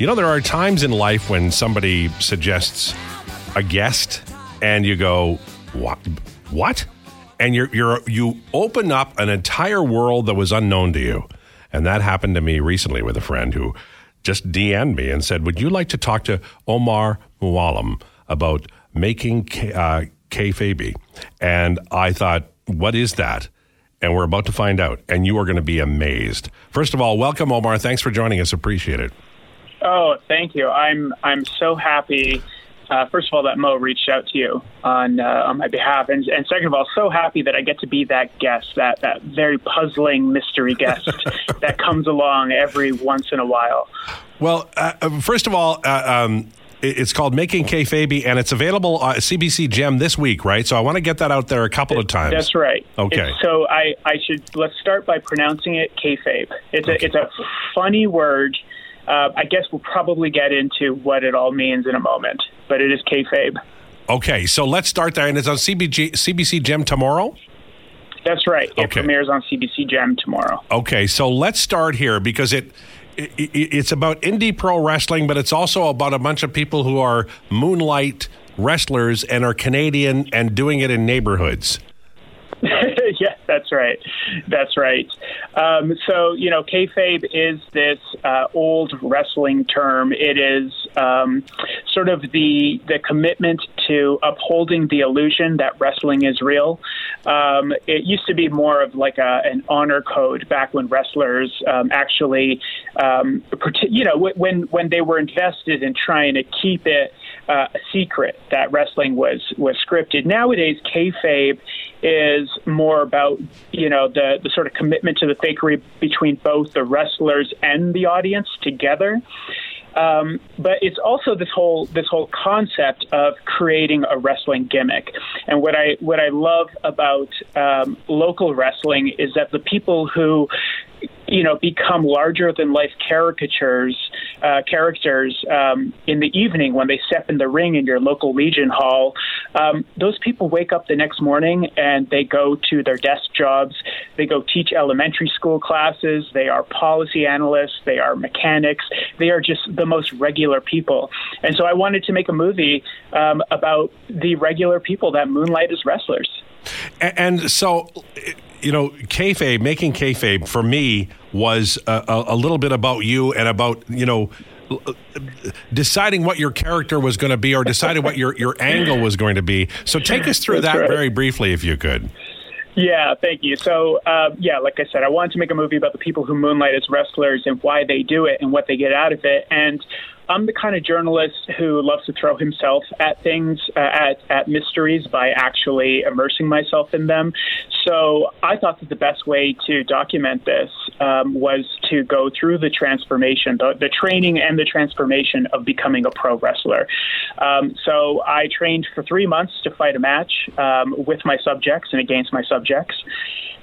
You know, there are times in life when somebody suggests a guest and you go, what? What? And you're, you're, you open up an entire world that was unknown to you. And that happened to me recently with a friend who just DM'd me and said, Would you like to talk to Omar Mouallem about making K- uh, kayfabe? And I thought, What is that? And we're about to find out. And you are going to be amazed. First of all, welcome, Omar. Thanks for joining us. Appreciate it. Oh, thank you. I'm I'm so happy. Uh, first of all, that Mo reached out to you on uh, on my behalf, and, and second of all, so happy that I get to be that guest, that that very puzzling mystery guest that comes along every once in a while. Well, uh, first of all, uh, um, it's called Making Kayfabe, and it's available on CBC Gem this week, right? So I want to get that out there a couple of times. That's right. Okay. It's, so I, I should let's start by pronouncing it kayfabe. It's okay. a it's a funny word. Uh, I guess we'll probably get into what it all means in a moment, but it is kayfabe. Okay, so let's start there, and it's on CBG, CBC Gem tomorrow. That's right. It Okay. premieres on CBC Gem tomorrow. Okay, so let's start here because it, it it's about indie pro wrestling, but it's also about a bunch of people who are moonlight wrestlers and are Canadian and doing it in neighborhoods. yeah, that's right. That's right. Um, so, you know, kayfabe is this uh, old wrestling term. It is um, sort of the the commitment to upholding the illusion that wrestling is real. Um, it used to be more of like a, an honor code back when wrestlers um, actually, um, you know, when when they were invested in trying to keep it uh, a secret that wrestling was was scripted. Nowadays, kayfabe is more about you know the the sort of commitment to the fakery between both the wrestlers and the audience together. Um, but it's also this whole this whole concept of creating a wrestling gimmick. And what I what I love about um, local wrestling is that the people who you know become larger than life caricatures uh, characters um, in the evening when they step in the ring in your local legion hall. Um, those people wake up the next morning and they go to their desk jobs. They go teach elementary school classes. They are policy analysts. They are mechanics. They are just the most regular people. And so i wanted to make a movie um, about the regular people that moonlight as wrestlers And so, you know, kayfabe, making kayfabe for me was a, a, little bit about you and about, you know, deciding what your character was going to be or deciding what your, your angle was going to be. So take us through That's that right. very briefly, if you could. Yeah, thank you. So, uh, yeah, like I said, I wanted to make a movie about the people who moonlight as wrestlers and why they do it and what they get out of it. And I'm the kind of journalist who loves to throw himself at things, uh, at, at mysteries by actually immersing myself in them. So I thought that the best way to document this um, was to go through the transformation, the, the training and the transformation of becoming a pro wrestler. Um, so I trained for three months to fight a match um, with my subjects and against my subjects.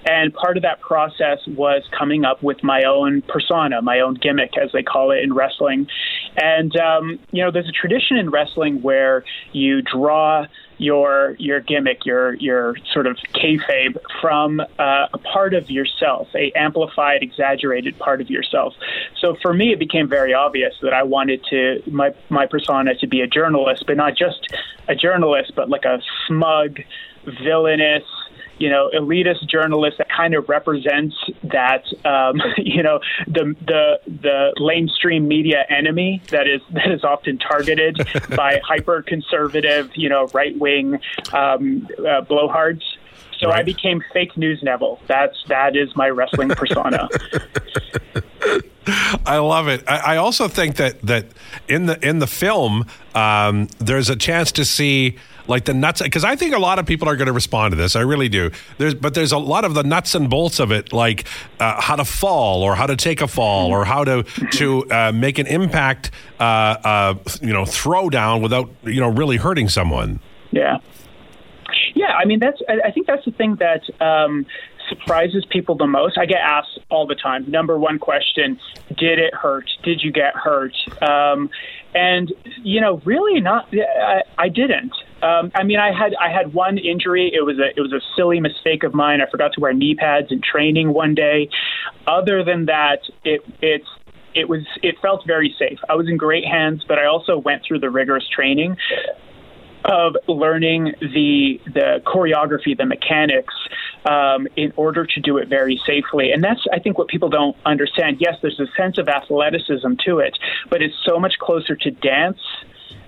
And part of that process was coming up with my own persona, my own gimmick, as they call it in wrestling. And um, you know, there's a tradition in wrestling where you draw your your gimmick, your your sort of kayfabe from uh, a part of yourself, a amplified, exaggerated part of yourself. So for me, it became very obvious that I wanted to my my persona to be a journalist, but not just a journalist, but like a smug, villainous you know, elitist journalist that kind of represents that, um, you know, the the the mainstream media enemy that is that is often targeted by hyper conservative, you know, right wing um, uh, blowhards. So I became fake news Neville. That's that is my wrestling persona. I love it. I, I also think that that in the in the film, um, there's a chance to see like the nuts because I think a lot of people are going to respond to this. I really do. There's but there's a lot of the nuts and bolts of it, like uh, how to fall or how to take a fall or how to to uh, make an impact, uh, uh, you know, throw down without you know really hurting someone. Yeah. Yeah, I mean that's. I I think that's the thing that um, surprises people the most. I get asked all the time. Number one question: Did it hurt? Did you get hurt? Um, and you know, really not. I, I didn't. Um, I mean, I had I had one injury. It was a it was a silly mistake of mine. I forgot to wear knee pads in training one day. Other than that, it it's it was it felt very safe. I was in great hands, but I also went through the rigorous training of learning the the choreography, the mechanics, um, in order to do it very safely. And that's, I think, what people don't understand. Yes, there's a sense of athleticism to it, but it's so much closer to dance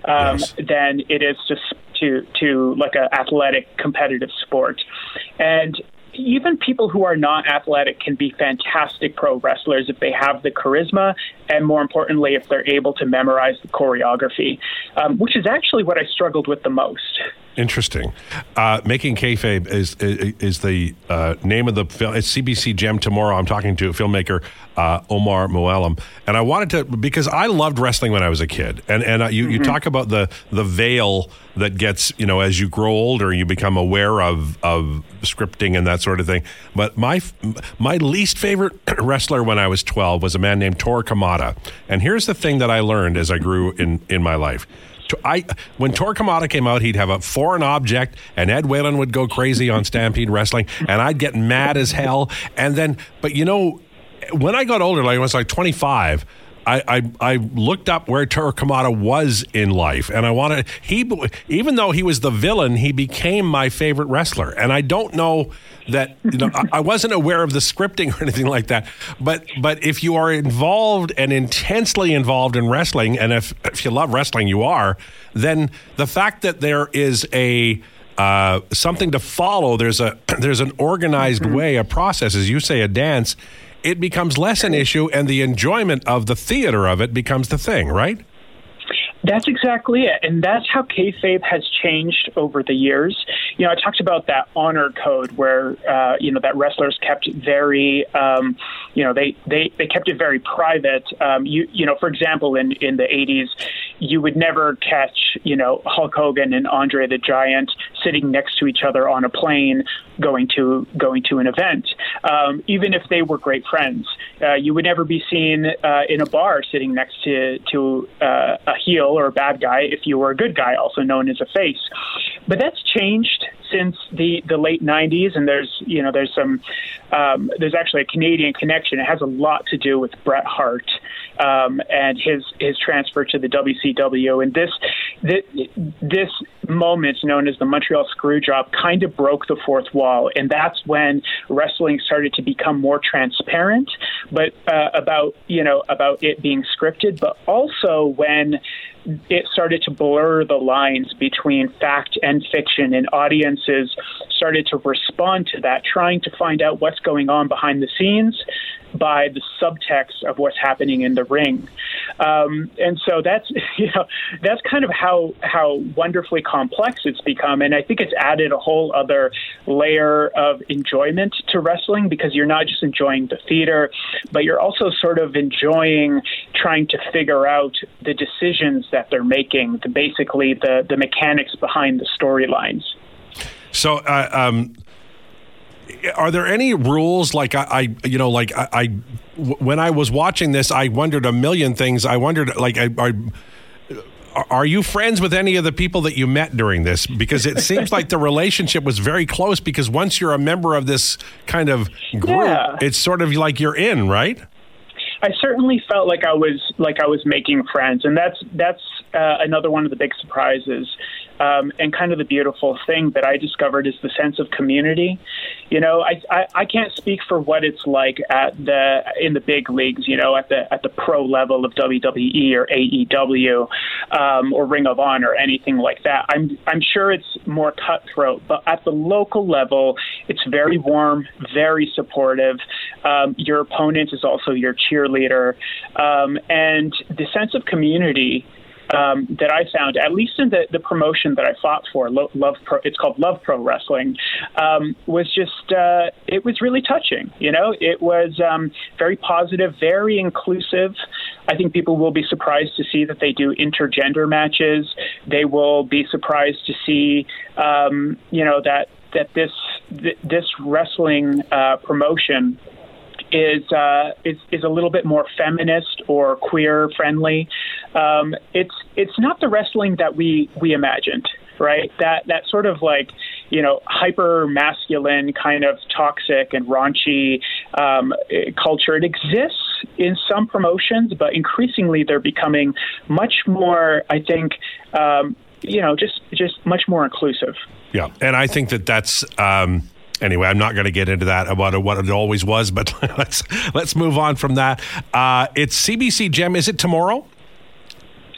um, yes. than it is just to to like an athletic competitive sport. And even people who are not athletic can be fantastic pro wrestlers if they have the charisma and more importantly if they're able to memorize the choreography um, which is actually what i struggled with the most Interesting. Uh, Making kayfabe is is, is the uh, name of the film. It's CBC Gem tomorrow. I'm talking to filmmaker uh, Omar Mouallem, and I wanted to because I loved wrestling when I was a kid, and and uh, you mm-hmm. you talk about the the veil that gets you know as you grow older, you become aware of of scripting and that sort of thing. But my my least favorite wrestler when I was 12 was a man named Tor Kamata, and here's the thing that I learned as I grew in in my life I when Tor Kamata came out, he'd have a foreign object, and Ed Whalen would go crazy on Stampede Wrestling, and I'd get mad as hell. And then, but you know, when I got older, like I was like 25. I, I, I looked up where Tor Kamata was in life, and I wanted he even though he was the villain, he became my favorite wrestler. And I don't know that you know I wasn't aware of the scripting or anything like that. But but if you are involved and intensely involved in wrestling, and if if you love wrestling, you are, then the fact that there is a uh, something to follow, there's a there's an organized mm-hmm. way, a process, as you say, a dance. It becomes less an issue, and the enjoyment of the theater of it becomes the thing, right? That's exactly it. And that's how kayfabe has changed over the years. You know, I talked about that honor code where, uh, you know, that wrestlers kept very, um, you know, they, they, they kept it very private. Um, you, you know, for example, in, in the 80s, you would never catch, you know, Hulk Hogan and Andre the Giant sitting next to each other on a plane going to going to an event, um, even if they were great friends. Uh, you would never be seen uh, in a bar sitting next to to uh, a heel or a bad guy if you were a good guy, also known as a face. But that's changed since the, the late 90s, and there's you know there's some um, there's actually a Canadian connection. It has a lot to do with Bret Hart um, and his his transfer to the WCW, and this this, moment known as the Montreal Screwjob kind of broke the fourth wall, and that's when wrestling started to become more transparent, but uh, about you know about it being scripted, but also when it started to blur the lines between fact and fiction, and audiences started to respond to that, trying to find out what's going on behind the scenes by the subtext of what's happening in the ring. Um, and so that's you know that's kind of how how wonderfully complex it's become, and I think it's added a whole other layer of enjoyment to wrestling because you're not just enjoying the theater, but you're also sort of enjoying trying to figure out the decisions that they're making, the, basically the the mechanics behind the storylines. So, uh, um, are there any rules like I, I you know, like I, I, when I was watching this, I wondered a million things. I wondered, like, I, I are you friends with any of the people that you met during this? Because it seems like the relationship was very close. Because once you're a member of this kind of group, yeah. it's sort of like you're in, right? I certainly felt like I was like I was making friends, and that's that's uh, another one of the big surprises um, and kind of the beautiful thing that I discovered is the sense of community. You know, I, I, I can't speak for what it's like at the in the big leagues. You know, at the at the pro level of WWE or AEW um, or Ring of Honor or anything like that. I'm I'm sure it's more cutthroat, but at the local level, it's very warm, very supportive. Um, your opponent is also your cheerleader, um, and the sense of community um, that I found, at least in the, the promotion that I fought for, Love Pro, it's called Love Pro Wrestling, um, was just uh, it was really touching. You know, it was um, very positive, very inclusive. I think people will be surprised to see that they do intergender matches. They will be surprised to see, um, you know, that that this th- this wrestling uh, promotion is uh, is is a little bit more feminist or queer friendly. Um, it's it's not the wrestling that we we imagined, right? That that sort of like you know hyper masculine kind of toxic and raunchy um, culture. It exists in some promotions, but increasingly they're becoming much more, I think, um, you know, just just much more inclusive. Yeah, and I think that that's. Um, anyway, I'm not going to get into that about what it always was, but let's let's move on from that. Uh, it's CBC Gem. Is it tomorrow?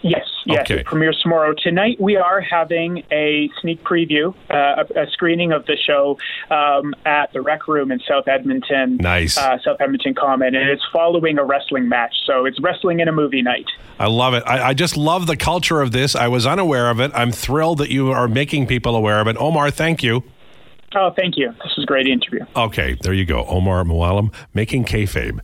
Yes, yes. Okay. It premieres tomorrow. Tonight we are having a sneak preview, uh, a, a screening of the show um, at the Rec Room in South Edmonton. Nice. Uh, South Edmonton Common, and it's following a wrestling match. So it's wrestling in a movie night. I love it. I, I just love the culture of this. I was unaware of it. I'm thrilled that you are making people aware of it. Omar, thank you. Oh, thank you. This is a great interview. Okay, there you go. Omar Mouallem making kayfabe.